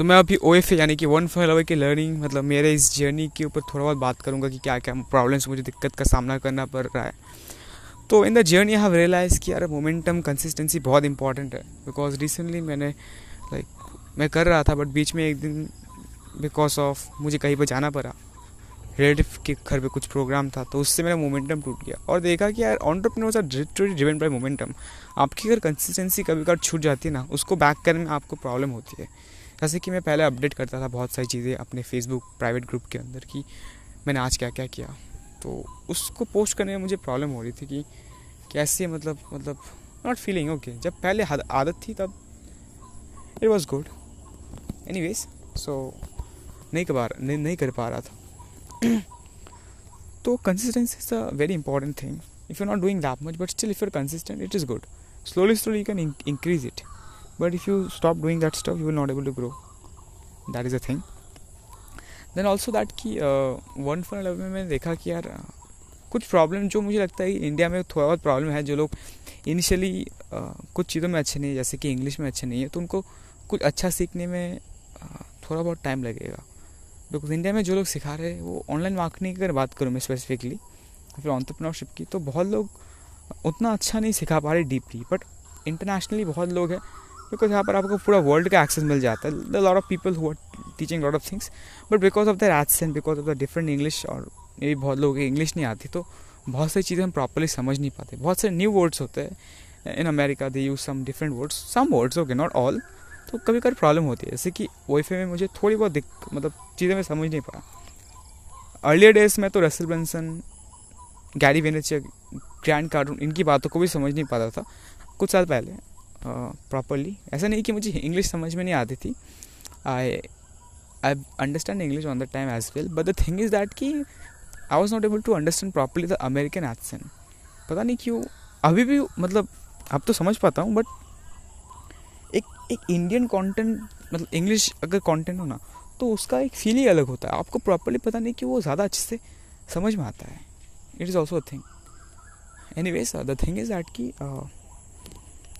तो मैं अभी ओ एफ़ यानी कि वन फॉर अवे की लर्निंग मतलब मेरे इस जर्नी के ऊपर थोड़ा बहुत बात करूँगा कि क्या क्या प्रॉब्लम्स मुझे दिक्कत का सामना करना पड़ रहा है। तो in the journey I have realise कि यार मोमेंटम कंसिस्टेंसी बहुत इंपॉर्टेंट है। बिकॉज़ रिसेंटली मैंने लाइक like, मैं कर रहा था बट बीच में एक दिन बिकॉज़ ऑफ़ मुझे कहीं पर जाना पड़ा। रिलेटिव के घर पे कुछ प्रोग्राम था तो उससे मेरा मोमेंटम टूट गया। और देखा कि यार entrepreneurs are literally driven by momentum आपकी अगर कंसिस्टेंसी कभी कभी छूट जाती है ना उसको बैक करने में आपको प्रॉब्लम होती है। जैसे कि मैं पहले अपडेट करता था बहुत सारी चीज़ें अपने फेसबुक प्राइवेट ग्रुप के अंदर कि मैंने आज क्या क्या। किया तो उसको पोस्ट करने में मुझे प्रॉब्लम हो रही थी कि कैसे मतलब मतलब नॉट फीलिंग ओके जब पहले आदत थी तब it was good anyways so नहीं कर पा नहीं, नहीं कर पा रहा था। तो consistency is a very important thing if you not doing that much but still if you're consistent it is good slowly slowly you can increase it. But if you stop doing that stuff you will not able to grow. That is a thing. Then also that कि one for level में मैंने देखा कि यार uh, कुछ problem जो मुझे लगता है इंडिया में थोड़ा बहुत प्रॉब्लम है जो लोग इनिशियली uh, कुछ चीज़ों में अच्छे नहीं है जैसे कि इंग्लिश में अच्छे नहीं है तो उनको कुछ अच्छा सीखने में uh, थोड़ा बहुत टाइम लगेगा। बिकॉज़ इंडिया में जो लोग सिखा रहे हैं वो ऑनलाइन मार्केटिंग की अगर बात करूँ मैं स्पेसिफिकली फिर ऑन्टरप्रनरशिप की तो बहुत लोग उतना अच्छा नहीं सिखा पा रहे डीपली बट इंटरनेशनली बहुत लोग हैं बिकॉज़ यहाँ पर आपको पूरा वर्ल्ड का एक्सेस मिल जाता है। Lot of people who are teaching lot of things but because of the and because of the different English और ये भी बहुत लोगों की इंग्लिश नहीं आती तो बहुत सारी चीज़ें हम प्रॉपरली समझ नहीं पाते। बहुत सारे न्यू वर्ड्स होते हैं। In America they use some different words some words okay not all तो कभी कभी प्रॉब्लम होती है। जैसे कि वाईफाई में मुझे थोड़ी बहुत दिक मतलब चीज़ें मैं समझ नहीं पाया। अर्लियर डेज़ में तो Russell Brunson Gary Vaynerchuk Grant Cardone इनकी बातों को भी समझ नहीं पाता था। कुछ साल पहले। प्रॉपरली ऐसा नहीं कि मुझे इंग्लिश समझ में नहीं आती थी. I I understand English on the time as well but the thing is that कि I was not able to understand properly the American accent पता नहीं क्यों, अभी भी मतलब अब तो समझ पाता हूँ बट एक एक इंडियन कंटेंट मतलब इंग्लिश अगर कंटेंट हो ना तो उसका एक फील ही अलग होता है. आपको प्रॉपरली पता नहीं कि वो ज़्यादा अच्छे से समझ में आता है. It is also a thing anyways the thing is that कि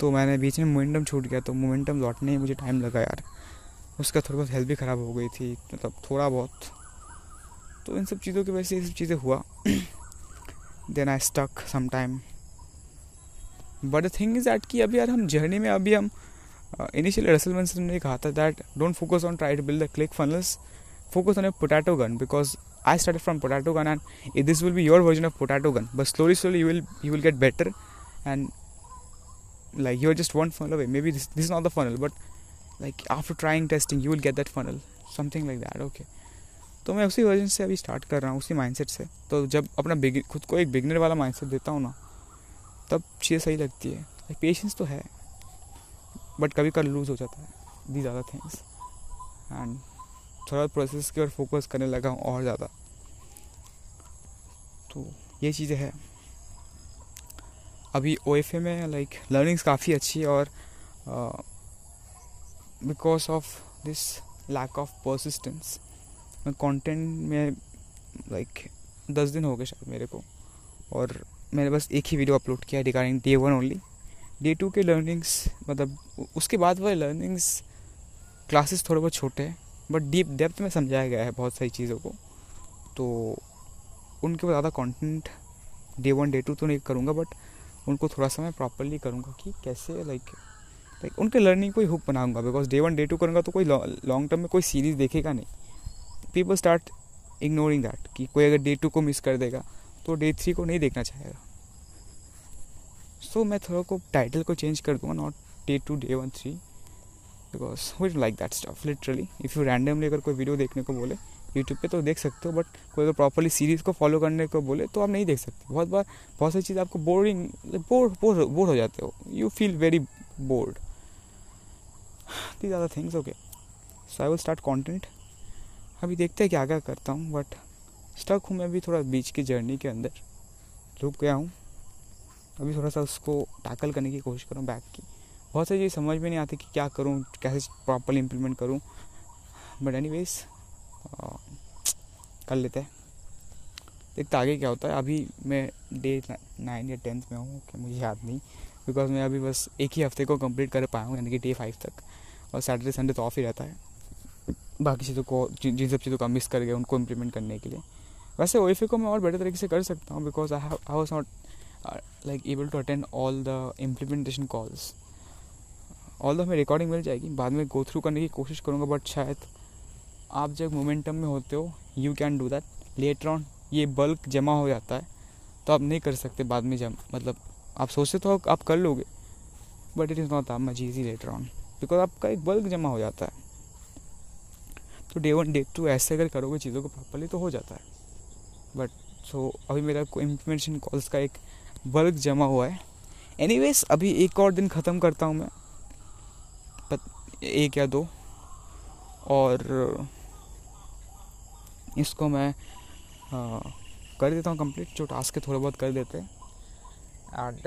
तो मैंने बीच में मोमेंटम छूट गया तो मोमेंटम लौटने में मुझे टाइम लगा यार। उसका थोड़ा बहुत हेल्थ भी ख़राब हो गई थी मतलब थोड़ा बहुत। तो इन सब चीज़ों की वजह से ये सब चीज़ें हुआ। Then I stuck some time but the thing is that कि अभी यार हम जर्नी में अभी हम इनिशियली रसल मेंसन ने कहा था that don't focus on try to build the click funnels focus on a potato gun because I started from potato gun and this will be your version of potato gun. But slowly slowly you will you will get better and like you're just one funnel away. Maybe this, this is not the funnel but like after trying testing you will get that funnel. Something like that okay. तो मैं उसी version से अभी start कर रहा हूँ उसी mindset से। तो जब अपना बिग खुद को एक बिगनर वाला माइंडसेट देता हूँ ना तब चीज़ें सही लगती है। लाइक पेशेंस तो है बट कभी कभी लूज़ हो जाता है। दी ज़्यादा थिंग्स एंड थोड़ा प्रोसेस की ओर फोकस करने लगा हूँ और ज़्यादा। तो ये चीज़ें हैं। अभी ओ एफ़ ए में लाइक लर्निंग्स काफ़ी अच्छी और because of this lack of persistence मैं कंटेंट में लाइक दस दिन हो गए शायद मेरे को और मैंने बस एक ही वीडियो अपलोड किया regarding day one only day two के लर्निंग्स मतलब उसके बाद वाले लर्निंग्स क्लासेस थोड़े बहुत छोटे हैं बट डीप डेप्थ में समझाया गया है बहुत सारी चीज़ों को। तो उनके ज़्यादा content day one day two तो नहीं करूँगा बट उनको थोड़ा सा मैं प्रॉपरली करूँगा कि कैसे लाइक लाइक उनके लर्निंग को ही हुक बनाऊँगा। Because day one day two करूँगा तो कोई लॉन्ग टर्म में कोई सीरीज़ देखेगा नहीं। पीपल स्टार्ट इग्नोरिंग दैट कि कोई अगर डे टू को मिस कर देगा तो डे थ्री को नहीं देखना चाहेगा। सो so, मैं थोड़ा को टाइटल को चेंज कर दूँगा not day two day one three because we like that stuff literally if you randomly अगर कोई वीडियो देखने को बोले यूट्यूब पे तो देख सकते हो बट कोई अगर प्रॉपरली सीरीज़ को फॉलो करने को बोले तो आप नहीं देख सकते। बहुत बार बहुत सारी चीज़ आपको बोरिंग बोर बोर बोर हो जाते हो। You feel very bored the ज़्यादा things okay so I will start content अभी देखते हैं क्या क्या करता हूँ बट स्टक हूँ मैं अभी थोड़ा बीच की जर्नी के अंदर। रुक गया हूँ। अभी थोड़ा सा उसको टैकल करने की कोशिश करूँ बैक की। बहुत सारी चीज़ समझ में नहीं आती कि क्या करूँ, कैसे प्रॉपरली इम्प्लीमेंट करूँ। बट एनी वेज कर लेते हैं। देखते आगे क्या होता है, अभी मैं डे नाइन या टेंथ में हूँ, कि मुझे याद नहीं बिकॉज़ मैं अभी बस एक ही हफ़्ते को कंप्लीट कर पाया हूँ, यानी कि डे फाइव तक, और सैटरडे संडे तो ऑफ़ ही रहता है। बाकी चीज़ों को जिन सब चीज़ों का मिस कर गए उनको इम्प्लीमेंट करने के लिए। वैसे ओ को मैं और बेटर तरीके से कर सकता हूँ because I I was not like able to attend all the implementation calls all हमें रिकॉर्डिंग मिल जाएगी, बाद में गो थ्रू करने की कोशिश करूँगा बट शायद आप जब मोमेंटम में होते हो you can do that later on ये बल्क जमा हो जाता है तो आप नहीं कर सकते बाद में जमा मतलब आप सोचते तो आप कर लोगे but it is not that much easy later on because आपका एक बल्क जमा हो जाता है। तो डे वन डे टू ऐसे अगर करोगे चीज़ों को प्रॉपरली तो हो जाता है। बट सो so, अभी मेरा इम्प्लीमेंटेशन कॉल्स का एक बल्क जमा हुआ है। एनी अभी एक और दिन ख़त्म करता हूँ मैं एक या दो और इसको मैं आ, कर देता हूँ कंप्लीट जो टास्क है थोड़े बहुत कर देते हैं। एंड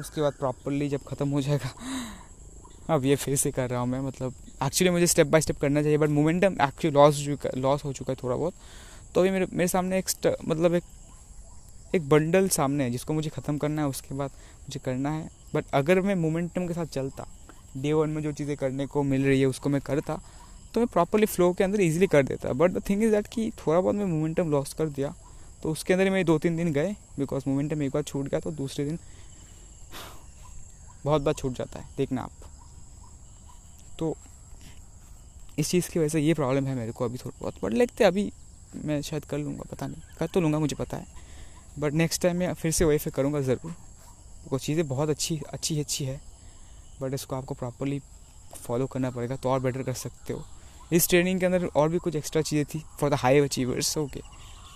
उसके बाद प्रॉपरली जब ख़त्म हो जाएगा अब ये फिर से कर रहा हूँ मैं मतलब एक्चुअली मुझे स्टेप बाय स्टेप करना चाहिए but momentum actually loss loss हो चुका है थोड़ा बहुत। तो अभी मेरे मेरे सामने एक मतलब एक एक बंडल सामने है जिसको मुझे ख़त्म करना है उसके बाद मुझे करना है। बट अगर मैं मोमेंटम के साथ चलता डे वन में जो चीज़ें करने को मिल रही है उसको मैं करता तो मैं प्रॉपरली फ्लो के अंदर इजीली कर देता। But the thing is that कि थोड़ा बहुत मैं मोमेंटम लॉस कर दिया तो उसके अंदर मेरे दो तीन दिन गए बिकॉज़ मोमेंटम एक बार छूट गया तो दूसरे दिन बहुत बार छूट जाता है, देखना आप। तो इस चीज़ की वजह से ये प्रॉब्लम है मेरे को अभी थोड़ा बहुत। बट लगते अभी मैं शायद कर लूँगा, पता नहीं। कर तो लूँगा, मुझे पता है। बट नेक्स्ट टाइम मैं फिर से वही फिर करूँगा ज़रूर। वो चीज़ें बहुत अच्छी अच्छी अच्छी है। बट इसको आपको प्रॉपरली फॉलो करना पड़ेगा तो और बेटर कर सकते हो। इस ट्रेनिंग के अंदर और भी कुछ एक्स्ट्रा चीज़ें थी for the high achievers okay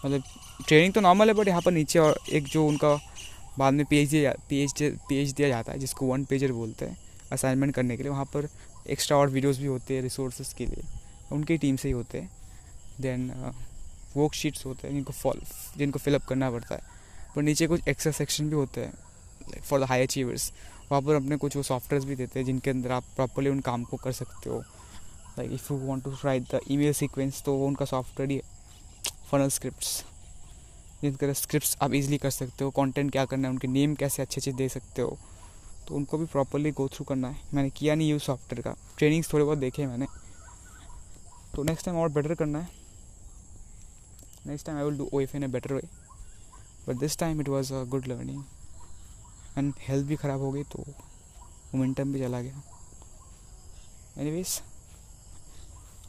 मतलब ट्रेनिंग तो नॉर्मल है बट यहाँ पर नीचे और एक जो उनका बाद में पेज दिया पेज पेज दिया जाता है, जिसको वन पेजर बोलते हैं असाइनमेंट करने के लिए, वहाँ पर एक्स्ट्रा और वीडियोस भी होते हैं रिसोर्सेज के लिए, उनकी टीम से ही होते हैं. देन वर्कशीट्स होते हैं, जिनको फॉल जिनको फिलअप करना पड़ता है. पर नीचे कुछ एक्स्ट्रा सेक्शन भी होते हैं फॉर द हाई अचीवर्स वहाँ पर अपने कुछ वो सॉफ्टवेयर भी देते हैं, जिनके अंदर आप प्रॉपरली उन काम को कर सकते हो. Like if you want to write the email sequence तो वो उनका सॉफ्टवेयर ही है। फनल स्क्रिप्ट्स जिनके स्क्रिप्ट आप इजीली कर सकते हो। कंटेंट क्या करना है, उनके नेम कैसे अच्छे अच्छे दे सकते हो। तो उनको भी प्रॉपरली गो थ्रू करना है। मैंने किया नहीं यूज़ सॉफ्टवेयर का। ट्रेनिंग्स थोड़े बहुत देखे मैंने। तो नेक्स्ट टाइम और बेटर करना है। Next time I will do O F in a better way but this time it was a good learning and health भी ख़राब हो गई तो मोमेंटम भी चला गया। Any anyways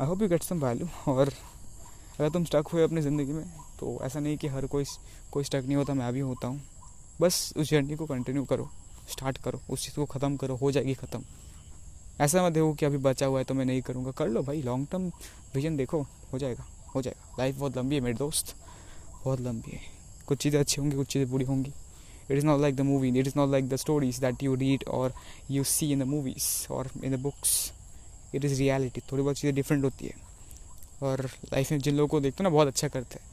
I hope you get some value और अगर तुम स्टक हुए अपनी ज़िंदगी में तो ऐसा नहीं कि हर कोई कोई स्टक नहीं होता, मैं भी होता हूँ। बस उस जर्नी को कंटिन्यू करो स्टार्ट करो, उस चीज़ को ख़त्म करो, हो जाएगी ख़त्म। ऐसा मत देखो कि अभी बचा हुआ है तो मैं नहीं करूँगा। कर लो भाई लॉन्ग टर्म विजन देखो, हो जाएगा हो जाएगा। लाइफ बहुत लंबी है मेरे दोस्त, बहुत लंबी है। कुछ चीज़ें अच्छी होंगी, कुछ चीज़ें बुरी होंगी। It is not like the movie, it is not like the stories that you read or you see in the movies or in the books it is reality थोड़ी बहुत चीज़ें डिफरेंट होती है। और लाइफ में जिन लोगों को देखते हो ना, बहुत अच्छा करते हैं।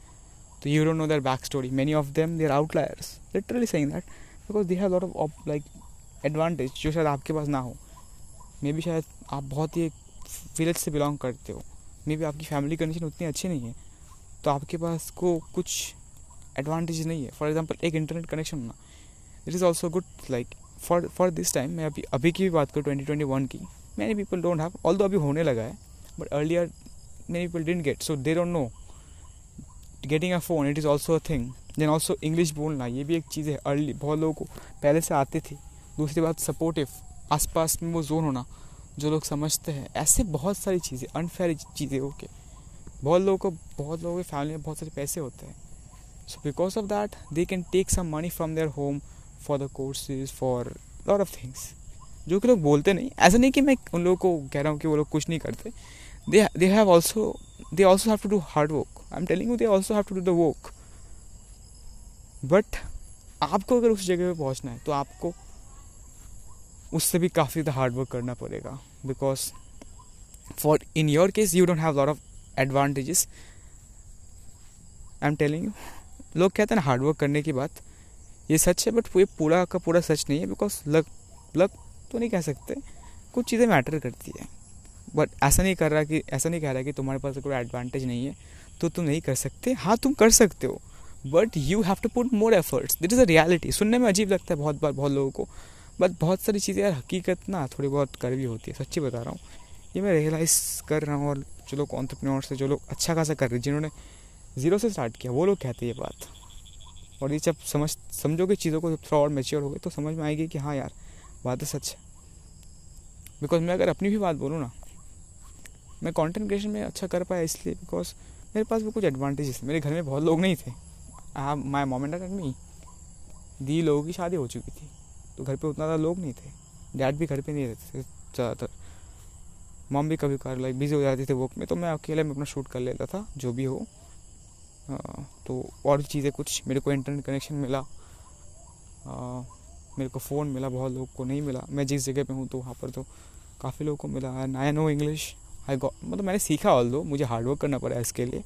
तो you don't know their back story many of them there outliers literally saying that because they have lot of like advantage जो शायद आपके पास ना हो। मे बी शायद आप बहुत ही विलेज से बिलोंग करते हो। मे बी आपकी फैमिली कंडीशन उतनी अच्छी नहीं है। तो आपके पास को कुछ एडवांटेज नहीं है। फॉर एग्ज़ाम्पल एक इंटरनेट कनेक्शन होना। It is also good like for for this time मैं अभी अभी की भी बात करूँ ट्वेंटी ट्वेंटी वन की। Many people don't have although अभी होने लगा है but earlier many people didn't get so they don't know getting a phone it is also a thing then also English बोलना, ये भी एक चीज़ है। अर्ली बहुत लोगों को पहले से आती थी। दूसरी बात सपोर्टिव आसपास में वो जोन होना, जो लोग समझते हैं। ऐसे बहुत सारी चीज़ें अनफेयर चीज़ें ओके बहुत लोगों को, बहुत लोगों की फैमिली में बहुत सारे पैसे होते हैं। So because of that they can take some money from their home for the courses for lot of things जो कि लोग बोलते नहीं। ऐसा नहीं कि मैं उन लोगों को कह रहा हूँ कि वो लोग कुछ नहीं करते। They have also they also have to do hard work I am telling you they also have to do the work but आपको अगर उस जगह पे पहुँचना है तो आपको उससे भी काफ़ी ज़्यादा हार्ड वर्क करना पड़ेगा। Because for in your case you don't have lot of advantages I am telling you लोग कहते हैं ना हार्ड वर्क करने की बात, ये सच है बट ये पूरा का पूरा सच नहीं है बिकॉज़ लक लक तो नहीं कह सकते। कुछ चीज़ें मैटर करती है। बट ऐसा नहीं कर रहा कि, ऐसा नहीं कह रहा कि तुम्हारे पास कोई एडवांटेज नहीं है तो तुम नहीं कर सकते। हाँ तुम कर सकते हो। But you have to put more efforts that is a reality सुनने में अजीब लगता है बहुत बार बहुत लोगों को। बट बहुत सारी चीज़ें यार, हकीकत ना थोड़ी बहुत भी होती है। सच्ची बता रहा हूँ। ये मैं रियलाइज़ कर रहा हूँ और जो लोग ऑन्टरप्रनोर से, जो लोग अच्छा खासा कर रहे हैं, जिन्होंने ज़ीरो से स्टार्ट किया, वो लोग कहते हैं ये बात। और ये जब समझ, समझोगे चीज़ों को थोड़ा और मेच्योर हो गए तो समझ में आएगी कि हाँ यार बात है सच। है बिकॉज़ मैं अगर अपनी भी बात बोलूँ ना मैं कंटेंट क्रिएशन में अच्छा कर पाया इसलिए बिकॉज़ मेरे पास भी कुछ एडवांटेजेस मेरे घर में बहुत लोग नहीं थे। आई माई मोमेंट एंड मी दी लोगों की शादी हो चुकी थी। तो घर पे उतना ज़्यादा लोग नहीं थे। डैड भी घर पे नहीं रहते थे ज़्यादातर। मम भी कभी कभार लाइक बिज़ी हो जाती थी वर्क में तो मैं अकेले में अपना शूट कर लेता था जो भी हो। आ, तो और चीज़ें कुछ मेरे को इंटरनेट कनेक्शन मिला। आ, मेरे को फ़ोन मिला, बहुत लोग को नहीं मिला। मैं जिस जगह पे हूँ तो वहाँ पर तो काफ़ी लोगों को मिला। And I know English I got मतलब मैंने सीखा ऑल दो मुझे हार्डवर्क करना पड़ा इसके लिए।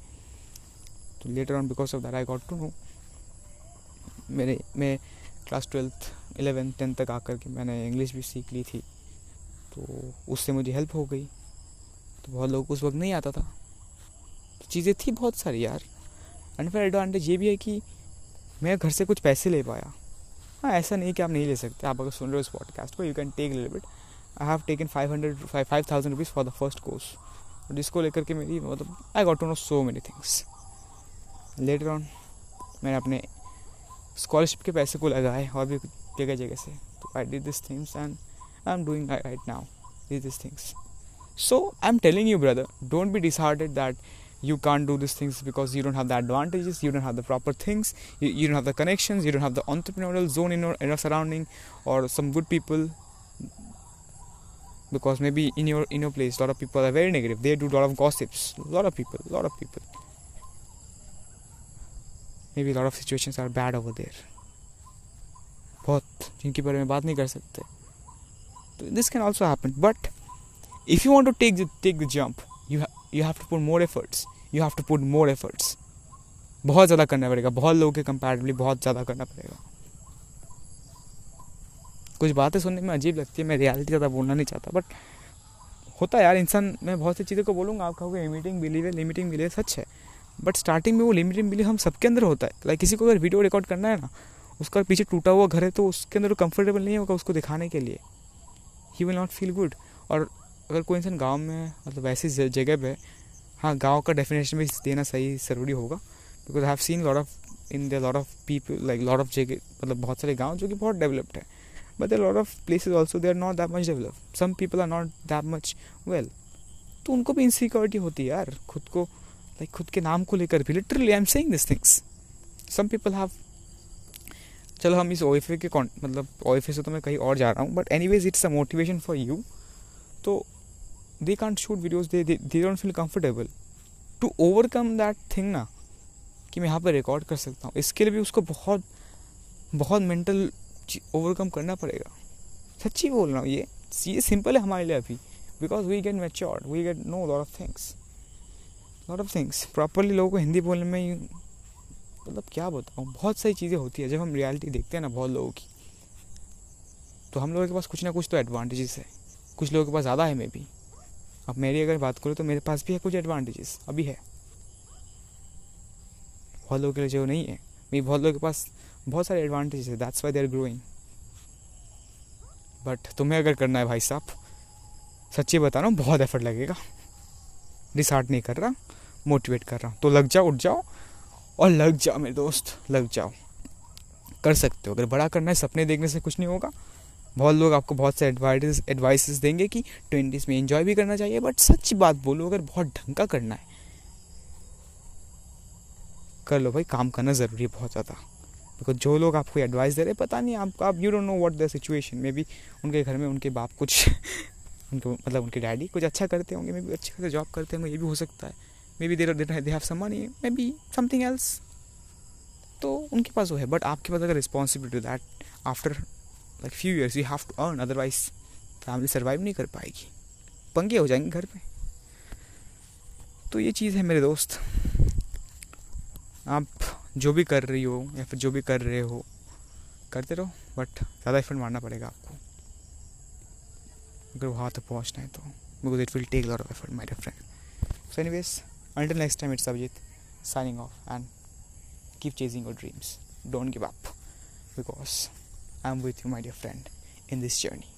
तो later on because of that I got to know मेरे, मैं क्लास ट्वेल्थ इलेवन टेंथ तक आकर के मैंने इंग्लिश भी सीख ली थी। तो उससे मुझे हेल्प हो गई। तो बहुत लोग उस वक्त नहीं आता था। तो चीज़ें थी बहुत सारी यार। एंड फिर एडवांटेज ये भी है कि मैं घर से कुछ पैसे ले पाया। हाँ ऐसा नहीं कि आप नहीं ले सकते। आप अगर सुन रहे हो इस पॉडकास्ट को you can take little bit I have taken five hundred five thousand rupees for the first course जिसको लेकर के मेरी मतलब I got to know so many things later on मैंने अपने स्कॉलरशिप के पैसे को लगाए और भी जगह जगह से। तो I did this things and I am doing right now did this things so I am telling you brother don't be disheartened that you can't do these things because you don't have the advantages you don't have the proper things you, you don't have the connections you don't have the entrepreneurial zone in your, in your surrounding or some good people because maybe in your in your place a lot of people are very negative they do a lot of gossips a lot of people a lot of people maybe a lot of situations are bad over there बहुत जिनके बारे में बात नहीं कर सकते तो this can also happen but if you want to take take the jump you you have to put more efforts you have to put more efforts बहुत ज़्यादा करना पड़ेगा। बहुत लोगों के कंपेरेटिवली बहुत ज़्यादा करना पड़ेगा। कुछ बातें सुनने में अजीब लगती है। मैं रियलिटी ज़्यादा बोलना नहीं चाहता बट होता है यार, इंसान, मैं बहुत सी चीज़ों को बोलूँगा। आप कहोगे लिमिटिंग बिलीव है लिमिटिंग बिलीव सच है। बट स्टार्टिंग में वो लिमिटिंग बिलीव हम सबके अंदर होता है। लाइक किसी को अगर वीडियो रिकॉर्ड करना है ना, उसका पीछे टूटा हुआ घर है तो उसके अंदर कंफर्टेबल नहीं होगा उसको दिखाने के लिए। He will not feel good और अगर कोई इंसान गाँव में मतलब ऐसी जगह पे हाँ गाँव का डेफिनेशन भी देना सही, ज़रूरी होगा। Because I have seen lot of in the lot of people like lot of जगह मतलब बहुत सारे गाँव जो कि बहुत डेवलप्ड है। But the lot of places also they are not that much develop some people are not that much well तो उनको भी इनसिक्योरिटी होती है यार, खुद को लाइक खुद के नाम को लेकर भी। Literally I am saying this things some people have चलो हम इस ओ के मतलब ओ से तो मैं कहीं और जा रहा हूँ but anyways it's a motivation for you तो they can't shoot videos they, they they don't feel comfortable. To overcome that thing ना कि मैं यहाँ पर रिकॉर्ड कर सकता हूँ इसके लिए भी उसको बहुत बहुत मेंटल ओवरकम करना पड़ेगा। सच्ची बोल रहा हूँ ये ये सिंपल है हमारे लिए अभी because we get matured we get no lot of things lot of things properly लोगों को हिंदी बोलने में मतलब क्या बताऊँ बहुत सारी चीज़ें होती है जब हम रियलिटी देखते हैं ना बहुत लोगों की तो हम लोगों के पास कुछ ना कुछ तो एडवांटेजेस है। कुछ लोगों के पास ज़्यादा है मे भी अब मेरी अगर बात करूँ तो मेरे पास भी है कुछ एडवांटेजेस अभी है। बहुत लोगों के लिए जो नहीं है मेरी बहुत लोगों के पास बहुत सारे एडवांटेजेस है that's why they are growing but तुम्हें अगर करना है भाई साहब, सच्ची बता रहा हूँ, बहुत एफर्ट लगेगा। डिसार्ट नहीं कर रहा मोटिवेट कर रहा हूँ। तो लग जाओ, उठ जाओ और लग जाओ मेरे दोस्त, लग जाओ। कर सकते हो, अगर बड़ा करना है, सपने देखने से कुछ नहीं होगा। बहुत लोग आपको बहुत से एडवाइस एडवाइसेस देंगे कि ट्वेंटीज़ में एंजॉय भी करना चाहिए बट सच बात बोलो, अगर बहुत ढंग का करना है, कर लो भाई, काम करना ज़रूरी है बहुत ज़्यादा। बिकॉज़ जो लोग आपको एडवाइस दे रहे पता नहीं, आप आप you don't know what the situation may be उनके घर में उनके बाप कुछ, उनको मतलब उनके डैडी कुछ अच्छा करते होंगे मे बी अच्छे खासे जॉब करते होंगे, ये भी हो सकता है। May be there they have some money may be something else तो उनके पास वो है बट आपके पास अगर responsibility that after like few years you have to earn otherwise family survive नहीं कर पाएगी। पंगे हो जाएँगे घर पे। तो ये चीज़ है मेरे दोस्त। आप जो भी कर रही हो, या फिर जो भी कर रहे हो, करते रहो बट ज़्यादा एफर्ट मारना पड़ेगा आपको। अगर वहाँ तक पहुँचना है तो because it will take lot of effort my friend so anyways until next time, it's Abhijit, signing off, and keep chasing your dreams. Don't give up, because I'm with you, my dear friend, in this journey.